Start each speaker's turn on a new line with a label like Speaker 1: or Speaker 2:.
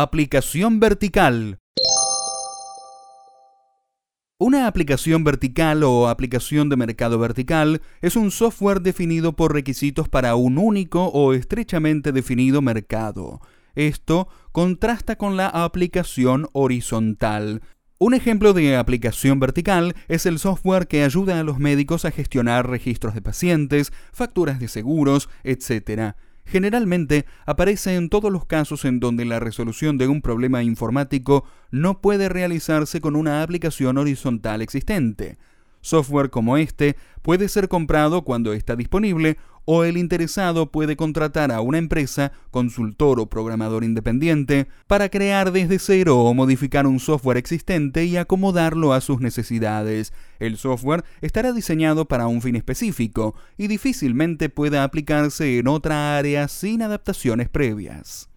Speaker 1: Aplicación vertical. Una aplicación vertical o aplicación de mercado vertical es un software definido por requisitos para un único o estrechamente definido mercado. Esto contrasta con la aplicación horizontal. Un ejemplo de aplicación vertical es el software que ayuda a los médicos a gestionar registros de pacientes, facturas de seguros, etc generalmente aparece en todos los casos en donde la resolución de un problema informático no puede realizarse con una aplicación horizontal existente. Software como este puede ser comprado cuando está disponible o el interesado puede contratar a una empresa, consultor o programador independiente para crear desde cero o modificar un software existente y acomodarlo a sus necesidades. El software estará diseñado para un fin específico y difícilmente pueda aplicarse en otra área sin adaptaciones previas.